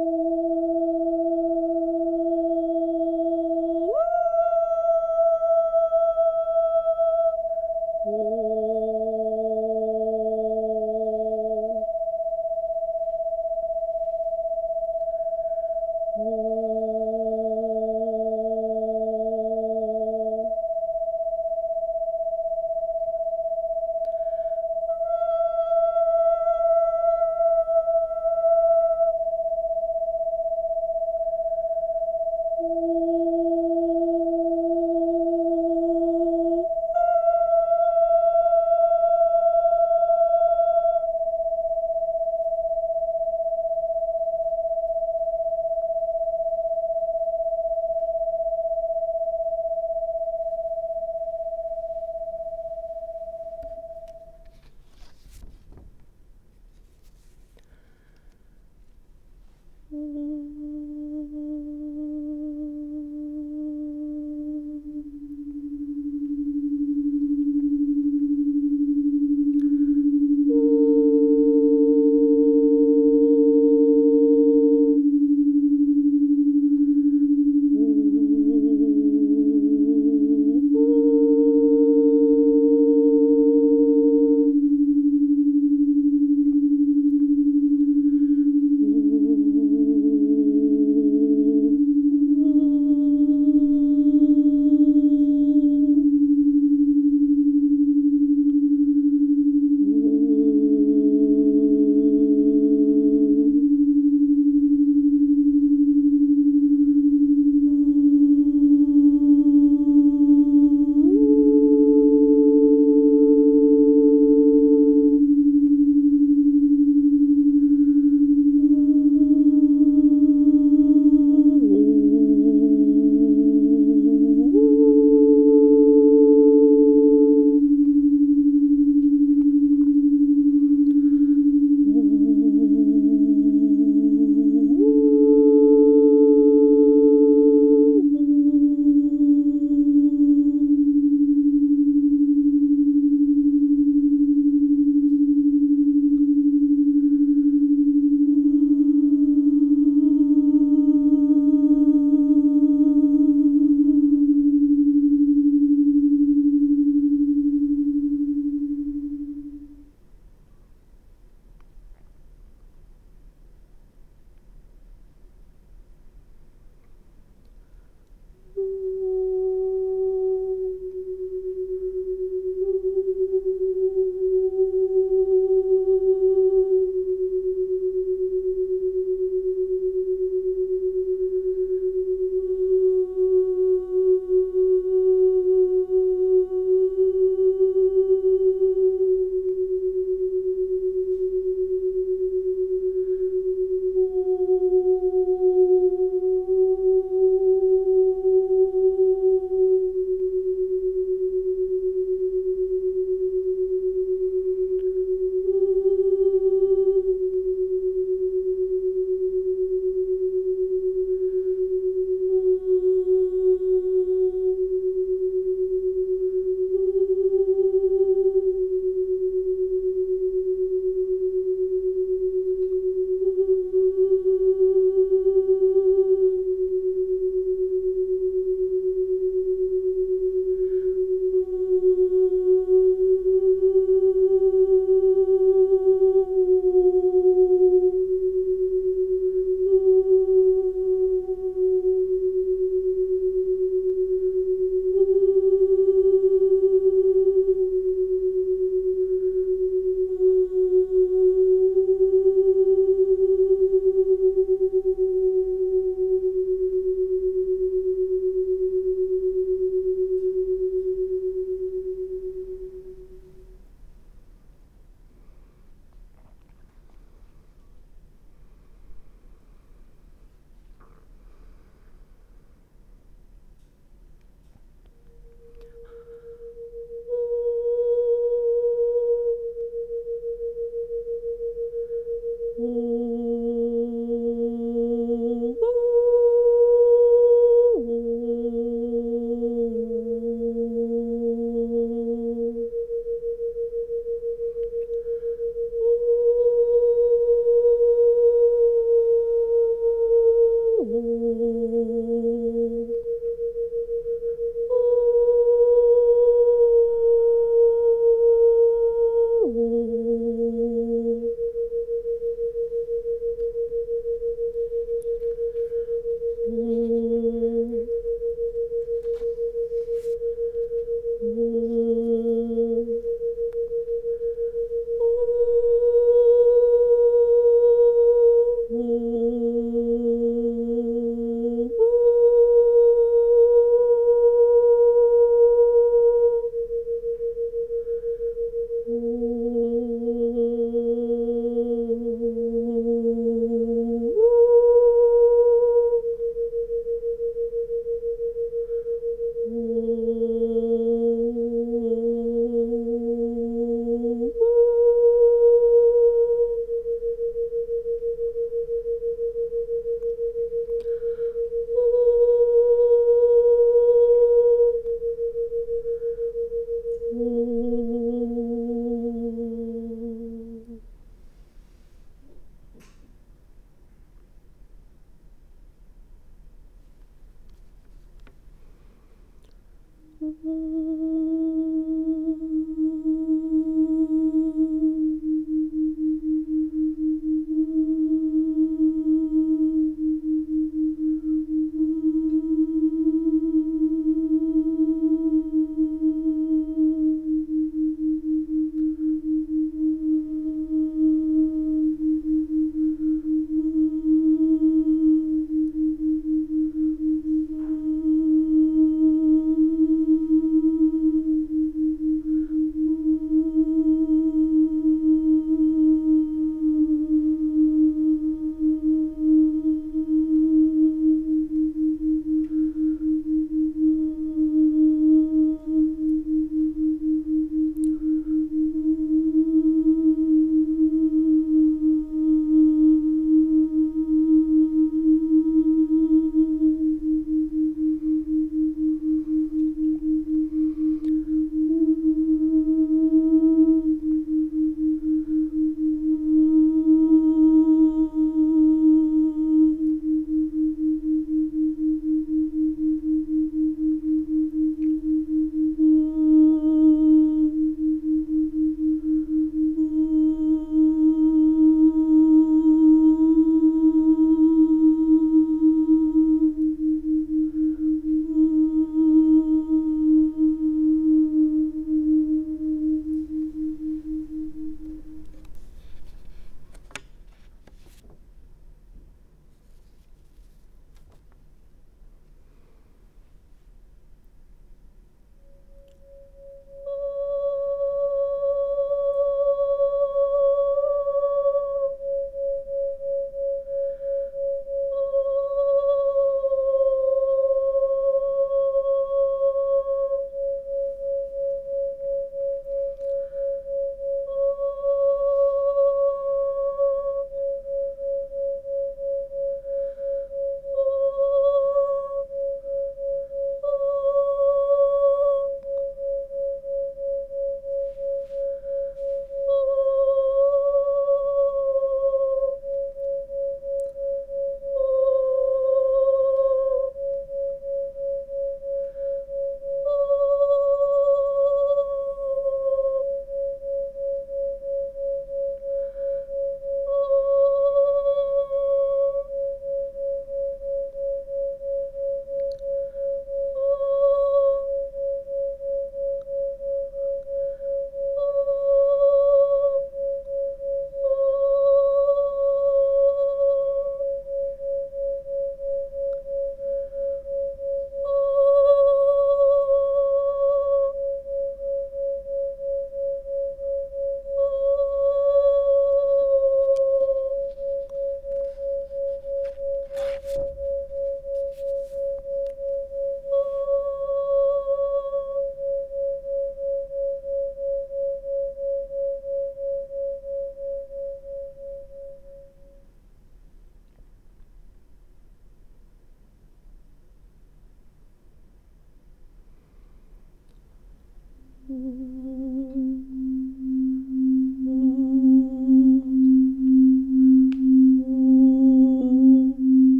Ooh.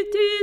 City